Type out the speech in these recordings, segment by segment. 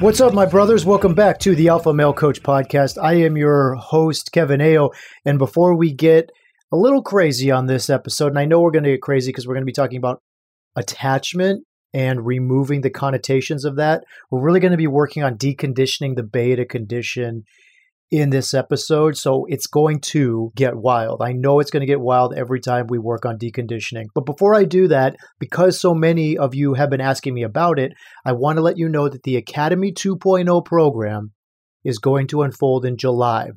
What's up, my brothers? Welcome back to the Alpha Male Coach Podcast. I am your host, Kevin Aillaud. And before we get a little crazy on this episode, and I know we're going to get crazy because we're going to be talking about attachment and removing the connotations of that. We're really going to be working on deconditioning the beta condition in this episode. So it's going to get wild. I know it's going to get wild every time we work on deconditioning. But before I do that, because so many of you have been asking me about it, I want to let you know that the Academy 2.0 program is going to unfold in July.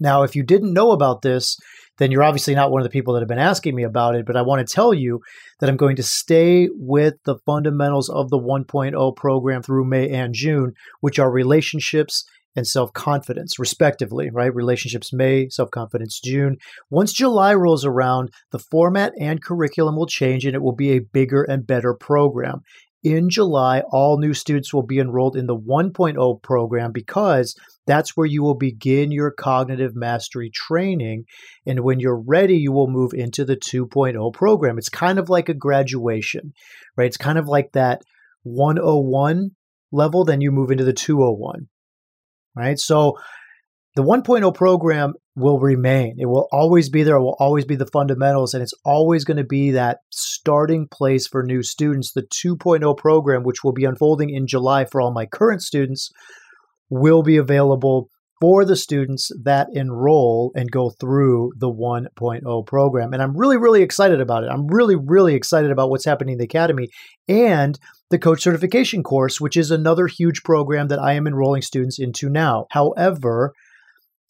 Now, if you didn't know about this, then you're obviously not one of the people that have been asking me about it. But I want to tell you that I'm going to stay with the fundamentals of the 1.0 program through May and June, which are relationships and self confidence, respectively, right? Relationships May, self confidence June. Once July rolls around, the format and curriculum will change and it will be a bigger and better program in July, all new students will be enrolled in the 1.0 program because that's where you will begin your cognitive mastery training. And when you're ready, you will move into the 2.0 program. It's kind of like a graduation, right? It's kind of like that 101 level, then you move into the 201, right? So the 1.0 program will remain. It will always be there. It will always be the fundamentals, and it's always going to be that starting place for new students. The 2.0 program, which will be unfolding in July for all my current students, will be available for the students that enroll and go through the 1.0 program. And I'm really, really excited about it. I'm really, really excited about what's happening in the Academy and the coach certification course, which is another huge program that I am enrolling students into now. However,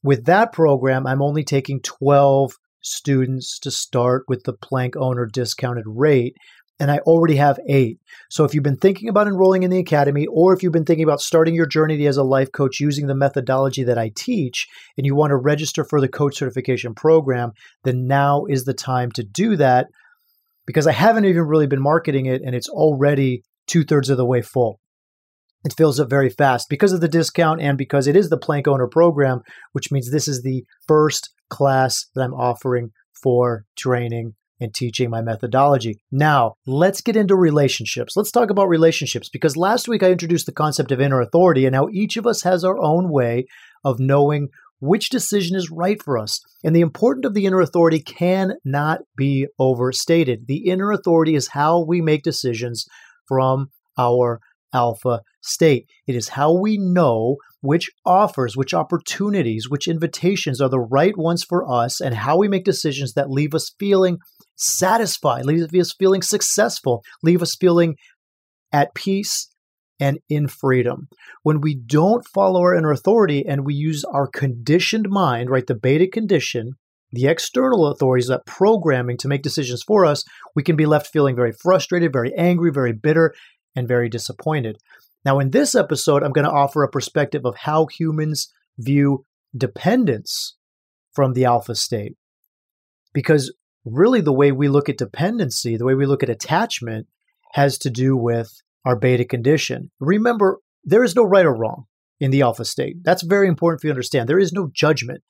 with that program, I'm only taking 12 students to start with the Plank owner discounted rate. And I already have eight. So if you've been thinking about enrolling in the academy, or if you've been thinking about starting your journey as a life coach using the methodology that I teach, and you want to register for the coach certification program, then now is the time to do that because I haven't even really been marketing it and it's already two thirds of the way full it fills up very fast because of the discount and because it is the Plank Owner program, which means this is the first class that I'm offering for training and teaching my methodology. Now, let's get into relationships. Let's talk about relationships because last week I introduced the concept of inner authority and how each of us has our own way of knowing which decision is right for us. And the importance of the inner authority cannot be overstated. The inner authority is how we make decisions from our alpha state. It is how we know which offers, which opportunities, which invitations are the right ones for us, and how we make decisions that leave us feeling satisfied, leave us feeling successful, leave us feeling at peace and in freedom. When we don't follow our inner authority and we use our conditioned mind, right, the beta condition, the external authorities, that programming to make decisions for us, we can be left feeling very frustrated, very angry, very bitter, and very disappointed. Now, in this episode, I'm going to offer a perspective of how humans view dependence from the alpha state. Because really, the way we look at dependency, the way we look at attachment, has to do with our beta condition. Remember, there is no right or wrong in the alpha state. That's very important for you to understand. There is no judgment.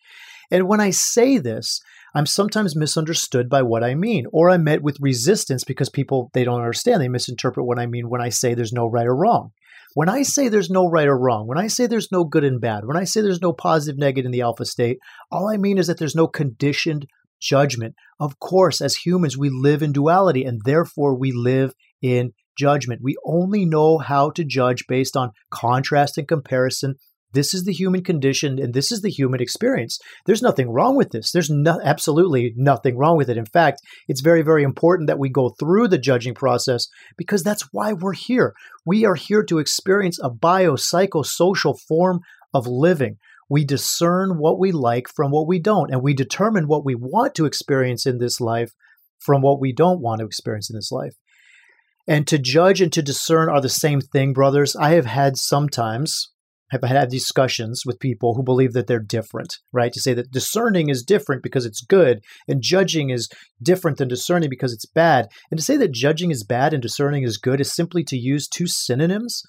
And when I say this, I'm sometimes misunderstood by what I mean, or I'm met with resistance because people they don't understand. They misinterpret what I mean when I say there's no right or wrong. When I say there's no right or wrong, when I say there's no good and bad, when I say there's no positive, negative in the alpha state, all I mean is that there's no conditioned judgment. Of course, as humans, we live in duality and therefore we live in judgment. We only know how to judge based on contrast and comparison this is the human condition and this is the human experience. There's nothing wrong with this. There's no, absolutely nothing wrong with it. In fact, it's very, very important that we go through the judging process because that's why we're here. We are here to experience a biopsychosocial form of living. We discern what we like from what we don't, and we determine what we want to experience in this life from what we don't want to experience in this life. And to judge and to discern are the same thing, brothers. I have had sometimes have had discussions with people who believe that they're different, right? To say that discerning is different because it's good and judging is different than discerning because it's bad. And to say that judging is bad and discerning is good is simply to use two synonyms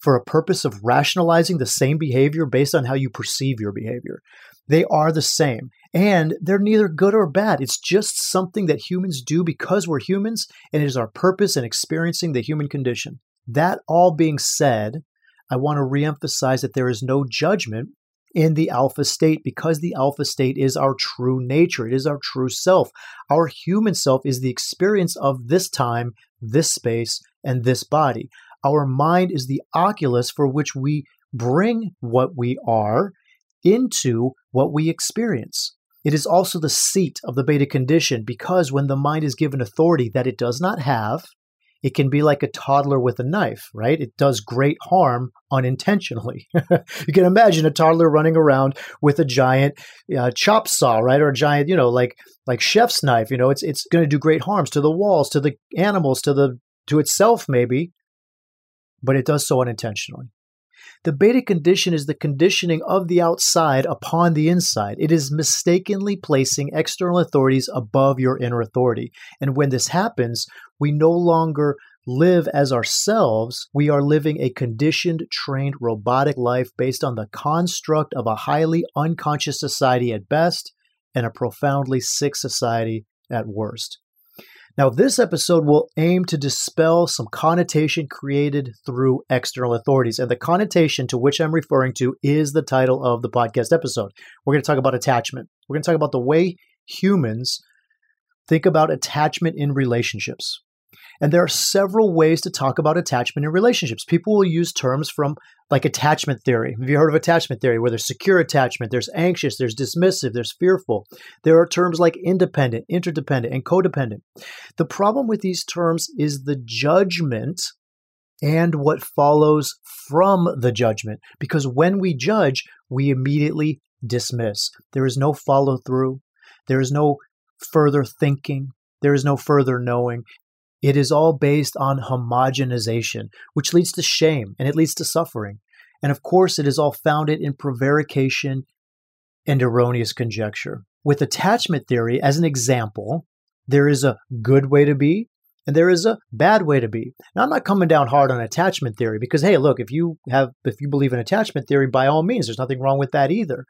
for a purpose of rationalizing the same behavior based on how you perceive your behavior. They are the same and they're neither good or bad. It's just something that humans do because we're humans and it is our purpose in experiencing the human condition. That all being said, I want to reemphasize that there is no judgment in the alpha state because the alpha state is our true nature. It is our true self. Our human self is the experience of this time, this space, and this body. Our mind is the oculus for which we bring what we are into what we experience. It is also the seat of the beta condition because when the mind is given authority that it does not have, it can be like a toddler with a knife, right? It does great harm unintentionally. you can imagine a toddler running around with a giant uh, chop saw, right, or a giant, you know, like like chef's knife. You know, it's it's going to do great harms to the walls, to the animals, to the to itself, maybe, but it does so unintentionally. The beta condition is the conditioning of the outside upon the inside. It is mistakenly placing external authorities above your inner authority. And when this happens, we no longer live as ourselves. We are living a conditioned, trained, robotic life based on the construct of a highly unconscious society at best and a profoundly sick society at worst. Now, this episode will aim to dispel some connotation created through external authorities. And the connotation to which I'm referring to is the title of the podcast episode. We're going to talk about attachment. We're going to talk about the way humans think about attachment in relationships. And there are several ways to talk about attachment in relationships. People will use terms from like attachment theory. Have you heard of attachment theory? Where there's secure attachment, there's anxious, there's dismissive, there's fearful. There are terms like independent, interdependent, and codependent. The problem with these terms is the judgment and what follows from the judgment. Because when we judge, we immediately dismiss. There is no follow through, there is no further thinking, there is no further knowing. It is all based on homogenization, which leads to shame and it leads to suffering. And of course, it is all founded in prevarication and erroneous conjecture. With attachment theory as an example, there is a good way to be and there is a bad way to be. Now I'm not coming down hard on attachment theory because hey, look, if you have if you believe in attachment theory by all means there's nothing wrong with that either.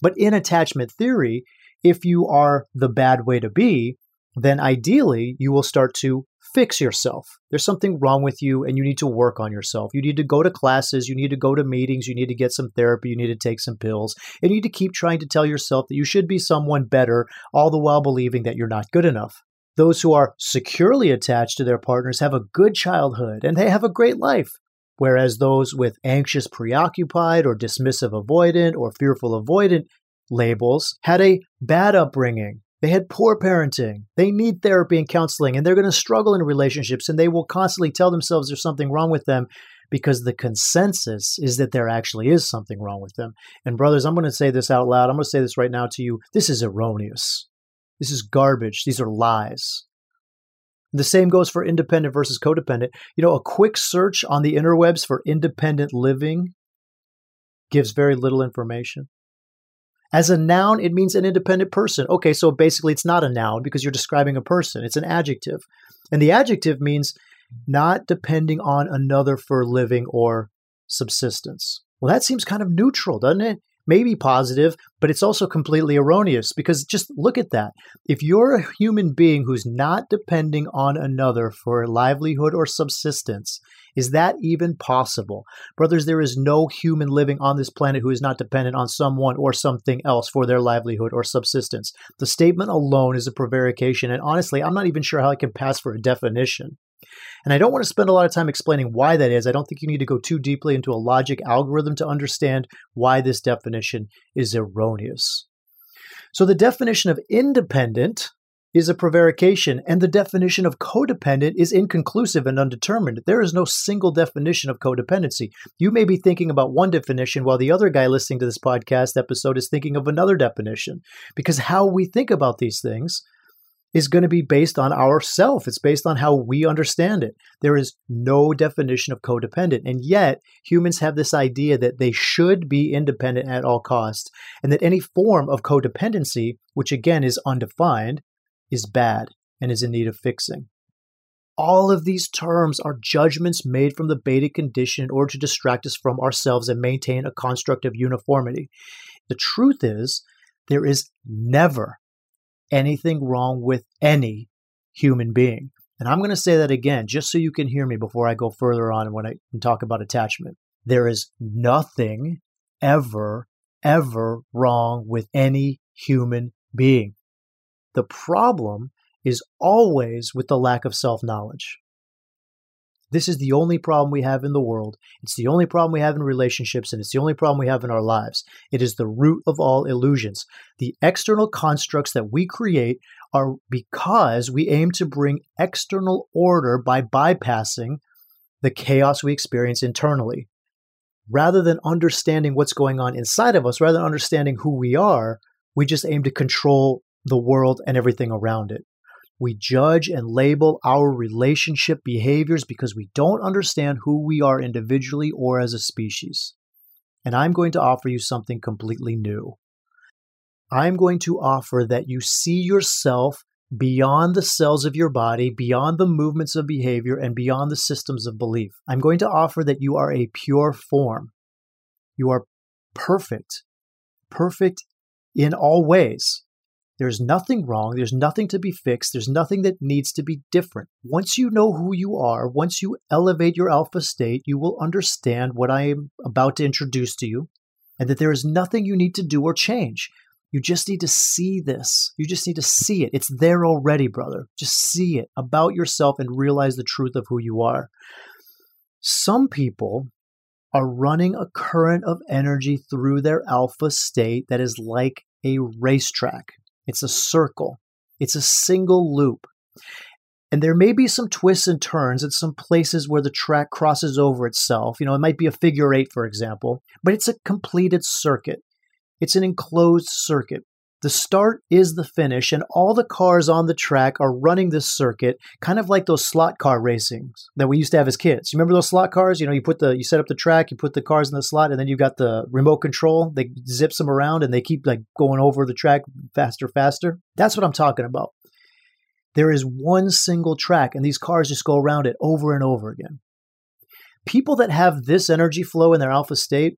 But in attachment theory, if you are the bad way to be, then ideally you will start to fix yourself. There's something wrong with you and you need to work on yourself. You need to go to classes, you need to go to meetings, you need to get some therapy, you need to take some pills, and you need to keep trying to tell yourself that you should be someone better, all the while believing that you're not good enough. Those who are securely attached to their partners have a good childhood and they have a great life. Whereas those with anxious preoccupied or dismissive avoidant or fearful avoidant labels had a bad upbringing they had poor parenting. They need therapy and counseling, and they're going to struggle in relationships, and they will constantly tell themselves there's something wrong with them because the consensus is that there actually is something wrong with them. And, brothers, I'm going to say this out loud. I'm going to say this right now to you. This is erroneous. This is garbage. These are lies. The same goes for independent versus codependent. You know, a quick search on the interwebs for independent living gives very little information. As a noun, it means an independent person. Okay, so basically it's not a noun because you're describing a person, it's an adjective. And the adjective means not depending on another for living or subsistence. Well, that seems kind of neutral, doesn't it? Maybe positive, but it's also completely erroneous because just look at that. If you're a human being who's not depending on another for livelihood or subsistence, is that even possible? Brothers, there is no human living on this planet who is not dependent on someone or something else for their livelihood or subsistence. The statement alone is a prevarication, and honestly, I'm not even sure how it can pass for a definition. And I don't want to spend a lot of time explaining why that is. I don't think you need to go too deeply into a logic algorithm to understand why this definition is erroneous. So, the definition of independent is a prevarication, and the definition of codependent is inconclusive and undetermined. There is no single definition of codependency. You may be thinking about one definition while the other guy listening to this podcast episode is thinking of another definition. Because how we think about these things is going to be based on ourself. It's based on how we understand it. There is no definition of codependent. And yet, humans have this idea that they should be independent at all costs, and that any form of codependency, which again is undefined, is bad and is in need of fixing. All of these terms are judgments made from the beta condition in order to distract us from ourselves and maintain a construct of uniformity. The truth is, there is never anything wrong with any human being. And I'm going to say that again, just so you can hear me before I go further on when I talk about attachment. There is nothing ever, ever wrong with any human being. The problem is always with the lack of self knowledge. This is the only problem we have in the world. It's the only problem we have in relationships, and it's the only problem we have in our lives. It is the root of all illusions. The external constructs that we create are because we aim to bring external order by bypassing the chaos we experience internally. Rather than understanding what's going on inside of us, rather than understanding who we are, we just aim to control the world and everything around it. We judge and label our relationship behaviors because we don't understand who we are individually or as a species. And I'm going to offer you something completely new. I'm going to offer that you see yourself beyond the cells of your body, beyond the movements of behavior, and beyond the systems of belief. I'm going to offer that you are a pure form. You are perfect, perfect in all ways. There's nothing wrong. There's nothing to be fixed. There's nothing that needs to be different. Once you know who you are, once you elevate your alpha state, you will understand what I am about to introduce to you and that there is nothing you need to do or change. You just need to see this. You just need to see it. It's there already, brother. Just see it about yourself and realize the truth of who you are. Some people are running a current of energy through their alpha state that is like a racetrack. It's a circle. It's a single loop. And there may be some twists and turns at some places where the track crosses over itself. You know, it might be a figure eight, for example, but it's a completed circuit. It's an enclosed circuit. The start is the finish, and all the cars on the track are running this circuit, kind of like those slot car racings that we used to have as kids. You remember those slot cars? You know, you put the you set up the track, you put the cars in the slot, and then you've got the remote control that zips them around, and they keep like going over the track faster, faster. That's what I'm talking about. There is one single track, and these cars just go around it over and over again. People that have this energy flow in their alpha state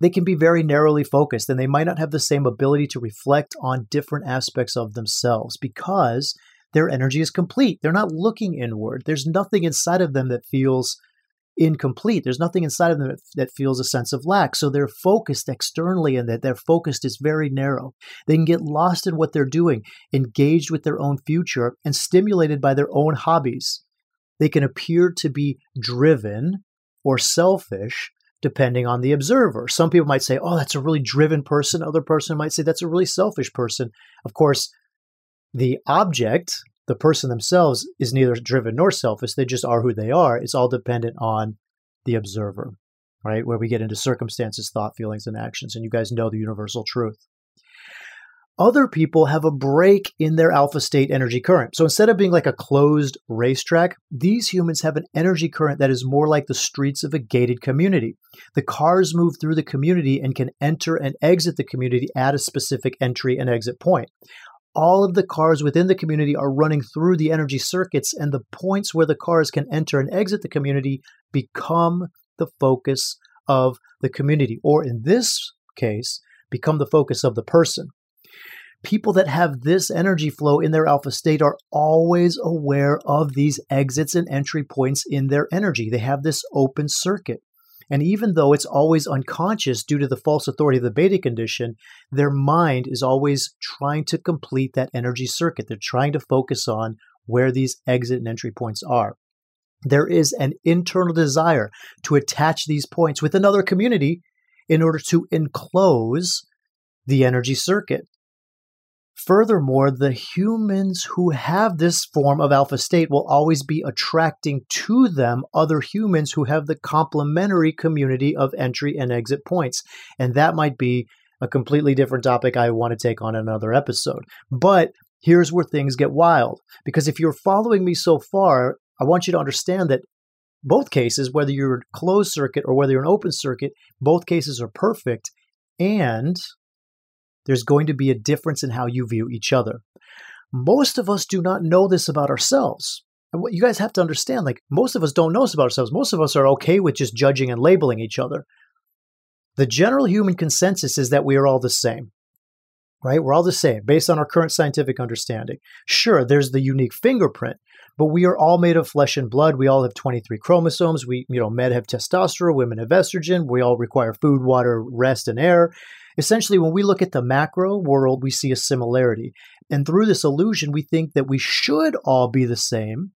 they can be very narrowly focused and they might not have the same ability to reflect on different aspects of themselves because their energy is complete. They're not looking inward. There's nothing inside of them that feels incomplete. There's nothing inside of them that, feels a sense of lack. So they're focused externally and that their focus is very narrow. They can get lost in what they're doing, engaged with their own future, and stimulated by their own hobbies. They can appear to be driven or selfish depending on the observer. Some people might say, oh, that's a really driven person. Other person might say that's a really selfish person. Of course, the object, the person themselves, is neither driven nor selfish. They just are who they are. It's all dependent on the observer, right? Where we get into circumstances, thought, feelings, and actions. And you guys know the universal truth. Other people have a break in their alpha state energy current. So instead of being like a closed racetrack, these humans have an energy current that is more like the streets of a gated community. The cars move through the community and can enter and exit the community at a specific entry and exit point. All of the cars within the community are running through the energy circuits, and the points where the cars can enter and exit the community become the focus of the community, or in this case, become the focus of the person people that have this energy flow in their alpha state are always aware of these exits and entry points in their energy. They have this open circuit. And even though it's always unconscious due to the false authority of the beta condition, their mind is always trying to complete that energy circuit. They're trying to focus on where these exit and entry points are. There is an internal desire to attach these points with another community in order to enclose the energy circuit. Furthermore, the humans who have this form of alpha state will always be attracting to them other humans who have the complementary community of entry and exit points. And that might be a completely different topic I want to take on another episode. But here's where things get wild. Because if you're following me so far, I want you to understand that both cases, whether you're closed circuit or whether you're an open circuit, both cases are perfect. And there's going to be a difference in how you view each other. Most of us do not know this about ourselves. And what you guys have to understand, like most of us don't know this about ourselves. Most of us are okay with just judging and labeling each other. The general human consensus is that we are all the same right? We're all the same based on our current scientific understanding. Sure, there's the unique fingerprint, but we are all made of flesh and blood. We all have 23 chromosomes. We, you know, men have testosterone, women have estrogen. We all require food, water, rest, and air. Essentially, when we look at the macro world, we see a similarity. And through this illusion, we think that we should all be the same.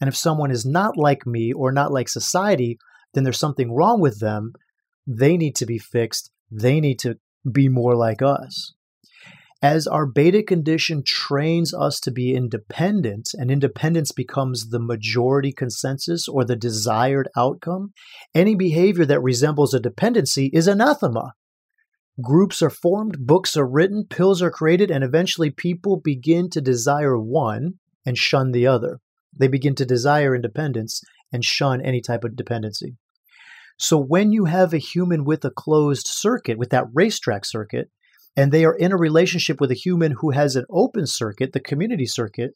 And if someone is not like me or not like society, then there's something wrong with them. They need to be fixed. They need to be more like us as our beta condition trains us to be independent and independence becomes the majority consensus or the desired outcome, any behavior that resembles a dependency is anathema. Groups are formed, books are written, pills are created, and eventually people begin to desire one and shun the other. They begin to desire independence and shun any type of dependency. So when you have a human with a closed circuit, with that racetrack circuit, and they are in a relationship with a human who has an open circuit, the community circuit,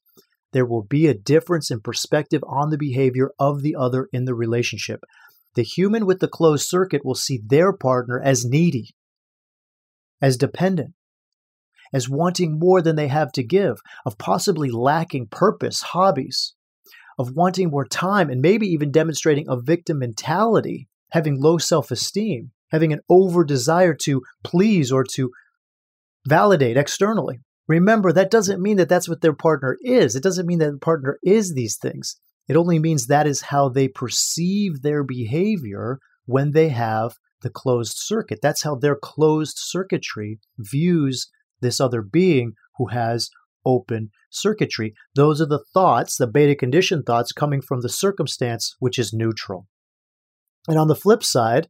there will be a difference in perspective on the behavior of the other in the relationship. The human with the closed circuit will see their partner as needy, as dependent, as wanting more than they have to give, of possibly lacking purpose, hobbies, of wanting more time, and maybe even demonstrating a victim mentality, having low self esteem, having an over desire to please or to validate externally. Remember, that doesn't mean that that's what their partner is. It doesn't mean that the partner is these things. It only means that is how they perceive their behavior when they have the closed circuit. That's how their closed circuitry views this other being who has open circuitry. Those are the thoughts, the beta condition thoughts coming from the circumstance which is neutral. And on the flip side,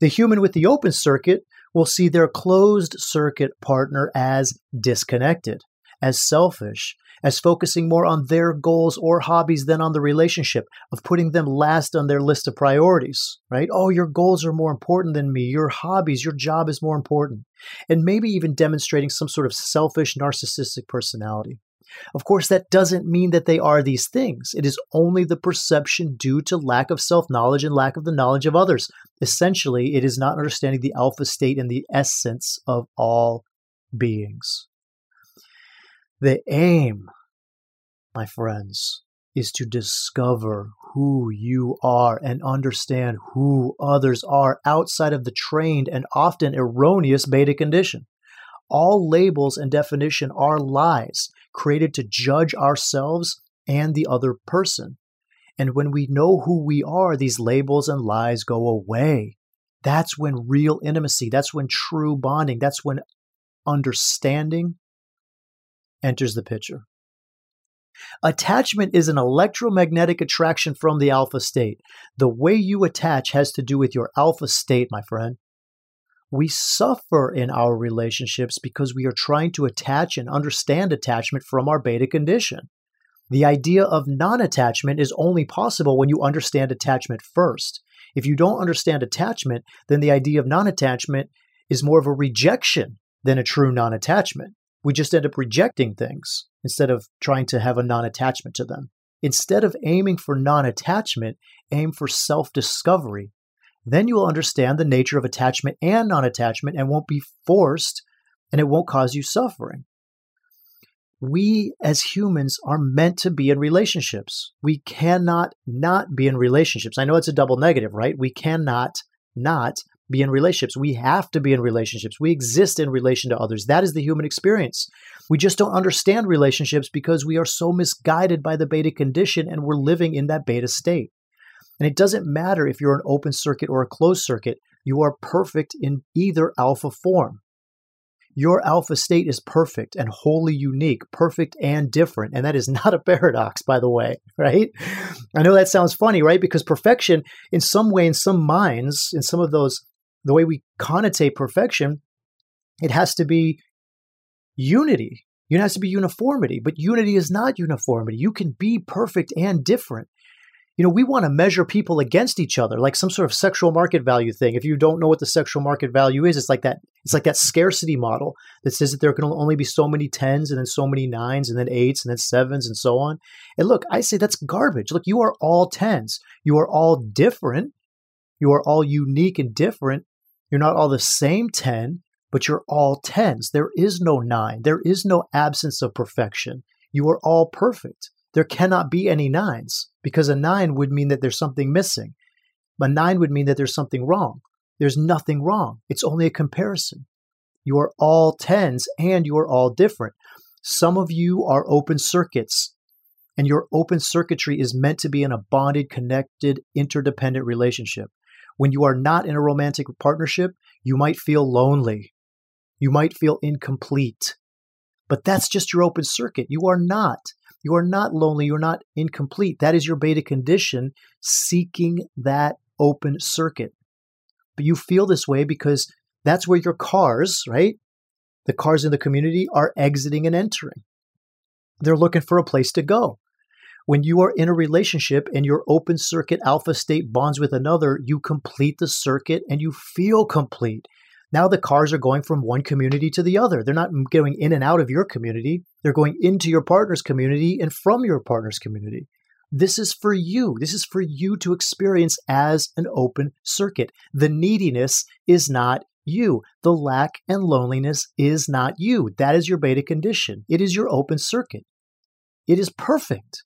the human with the open circuit will see their closed circuit partner as disconnected, as selfish, as focusing more on their goals or hobbies than on the relationship, of putting them last on their list of priorities, right? Oh, your goals are more important than me. Your hobbies, your job is more important. And maybe even demonstrating some sort of selfish, narcissistic personality. Of course, that doesn't mean that they are these things. It is only the perception due to lack of self knowledge and lack of the knowledge of others. Essentially, it is not understanding the alpha state and the essence of all beings. The aim, my friends, is to discover who you are and understand who others are outside of the trained and often erroneous beta condition. All labels and definition are lies created to judge ourselves and the other person. And when we know who we are, these labels and lies go away. That's when real intimacy, that's when true bonding, that's when understanding enters the picture. Attachment is an electromagnetic attraction from the alpha state. The way you attach has to do with your alpha state, my friend. We suffer in our relationships because we are trying to attach and understand attachment from our beta condition. The idea of non attachment is only possible when you understand attachment first. If you don't understand attachment, then the idea of non attachment is more of a rejection than a true non attachment. We just end up rejecting things instead of trying to have a non attachment to them. Instead of aiming for non attachment, aim for self discovery then you will understand the nature of attachment and non attachment and won't be forced and it won't cause you suffering. We as humans are meant to be in relationships. We cannot not be in relationships. I know it's a double negative, right? We cannot not be in relationships. We have to be in relationships. We exist in relation to others. That is the human experience. We just don't understand relationships because we are so misguided by the beta condition and we're living in that beta state. And it doesn't matter if you're an open circuit or a closed circuit, you are perfect in either alpha form. Your alpha state is perfect and wholly unique, perfect and different. And that is not a paradox, by the way, right? I know that sounds funny, right? Because perfection, in some way, in some minds, in some of those, the way we connotate perfection, it has to be unity. It has to be uniformity, but unity is not uniformity. You can be perfect and different. You know, we want to measure people against each other like some sort of sexual market value thing. If you don't know what the sexual market value is, it's like that it's like that scarcity model that says that there can only be so many tens and then so many nines and then eights and then sevens and so on. And look, I say that's garbage. Look, you are all tens. You are all different. You are all unique and different. You're not all the same 10, but you're all tens. There is no nine. There is no absence of perfection. You are all perfect. There cannot be any nines because a nine would mean that there's something missing. A nine would mean that there's something wrong. There's nothing wrong. It's only a comparison. You are all tens and you are all different. Some of you are open circuits, and your open circuitry is meant to be in a bonded, connected, interdependent relationship. When you are not in a romantic partnership, you might feel lonely. You might feel incomplete. But that's just your open circuit. You are not. You are not lonely. You're not incomplete. That is your beta condition seeking that open circuit. But you feel this way because that's where your cars, right? The cars in the community are exiting and entering. They're looking for a place to go. When you are in a relationship and your open circuit alpha state bonds with another, you complete the circuit and you feel complete. Now the cars are going from one community to the other. They're not going in and out of your community. They're going into your partner's community and from your partner's community. This is for you. This is for you to experience as an open circuit. The neediness is not you. The lack and loneliness is not you. That is your beta condition. It is your open circuit. It is perfect.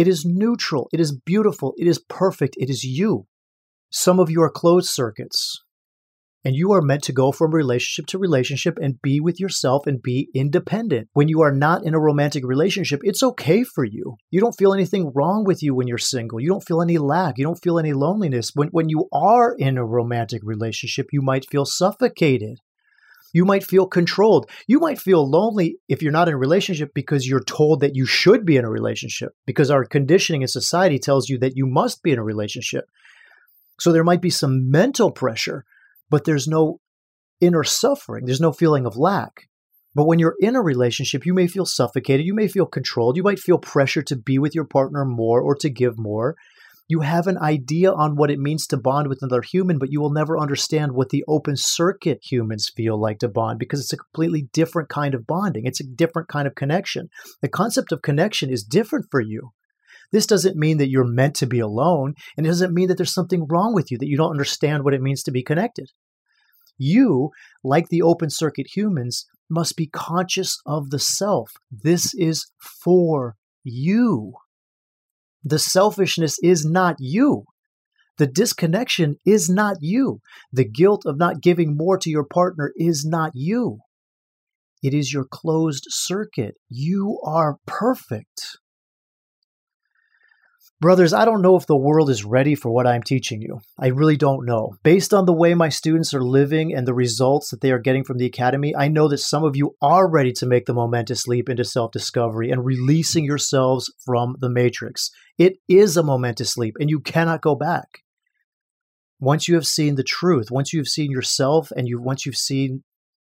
It is neutral. It is beautiful. It is perfect. It is you. Some of you are closed circuits. And you are meant to go from relationship to relationship and be with yourself and be independent. When you are not in a romantic relationship, it's okay for you. You don't feel anything wrong with you when you're single. You don't feel any lack. You don't feel any loneliness. When, when you are in a romantic relationship, you might feel suffocated. You might feel controlled. You might feel lonely if you're not in a relationship because you're told that you should be in a relationship, because our conditioning in society tells you that you must be in a relationship. So there might be some mental pressure but there's no inner suffering. There's no feeling of lack. But when you're in a relationship, you may feel suffocated. You may feel controlled. You might feel pressure to be with your partner more or to give more. You have an idea on what it means to bond with another human, but you will never understand what the open circuit humans feel like to bond because it's a completely different kind of bonding. It's a different kind of connection. The concept of connection is different for you. This doesn't mean that you're meant to be alone, and it doesn't mean that there's something wrong with you, that you don't understand what it means to be connected. You, like the open circuit humans, must be conscious of the self. This is for you. The selfishness is not you. The disconnection is not you. The guilt of not giving more to your partner is not you. It is your closed circuit. You are perfect. Brothers, I don't know if the world is ready for what I'm teaching you. I really don't know. Based on the way my students are living and the results that they are getting from the academy, I know that some of you are ready to make the momentous leap into self discovery and releasing yourselves from the matrix. It is a momentous leap, and you cannot go back. Once you have seen the truth, once you have seen yourself, and you once you've seen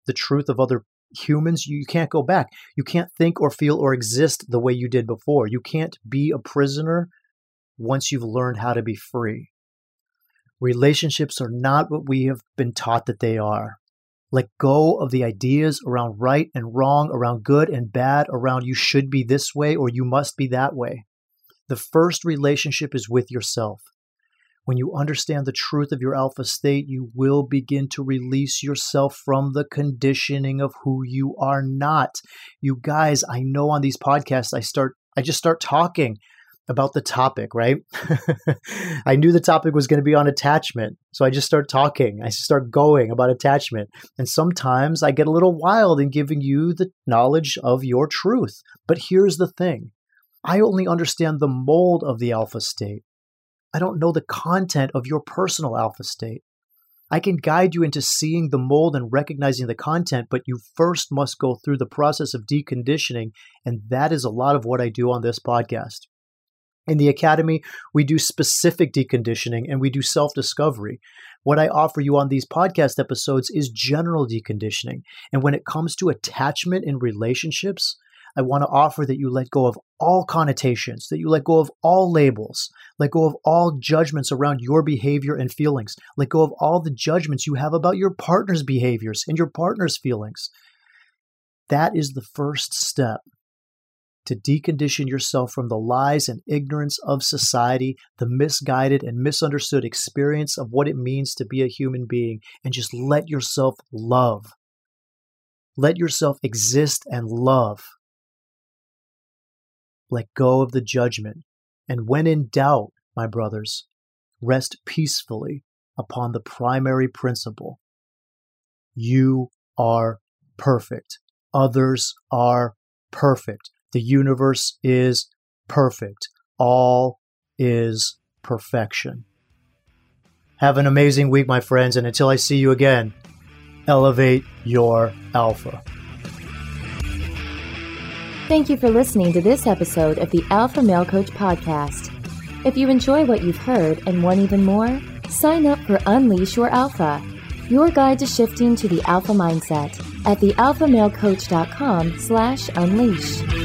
the truth of other humans, you can't go back. You can't think or feel or exist the way you did before. You can't be a prisoner once you've learned how to be free. Relationships are not what we have been taught that they are. Let go of the ideas around right and wrong, around good and bad, around you should be this way or you must be that way. The first relationship is with yourself. When you understand the truth of your alpha state, you will begin to release yourself from the conditioning of who you are not. You guys, I know on these podcasts I start I just start talking about the topic, right? I knew the topic was going to be on attachment. So I just start talking. I start going about attachment. And sometimes I get a little wild in giving you the knowledge of your truth. But here's the thing I only understand the mold of the alpha state. I don't know the content of your personal alpha state. I can guide you into seeing the mold and recognizing the content, but you first must go through the process of deconditioning. And that is a lot of what I do on this podcast. In the academy, we do specific deconditioning and we do self discovery. What I offer you on these podcast episodes is general deconditioning. And when it comes to attachment in relationships, I want to offer that you let go of all connotations, that you let go of all labels, let go of all judgments around your behavior and feelings, let go of all the judgments you have about your partner's behaviors and your partner's feelings. That is the first step to decondition yourself from the lies and ignorance of society, the misguided and misunderstood experience of what it means to be a human being, and just let yourself love. Let yourself exist and love. Let go of the judgment. And when in doubt, my brothers, rest peacefully upon the primary principle. You are perfect. Others are perfect. The universe is perfect. All is perfection. Have an amazing week, my friends, and until I see you again, elevate your alpha. Thank you for listening to this episode of the Alpha Male Coach Podcast. If you enjoy what you've heard and want even more, sign up for Unleash Your Alpha, your guide to shifting to the alpha mindset at thealphamalecoach.com slash unleash.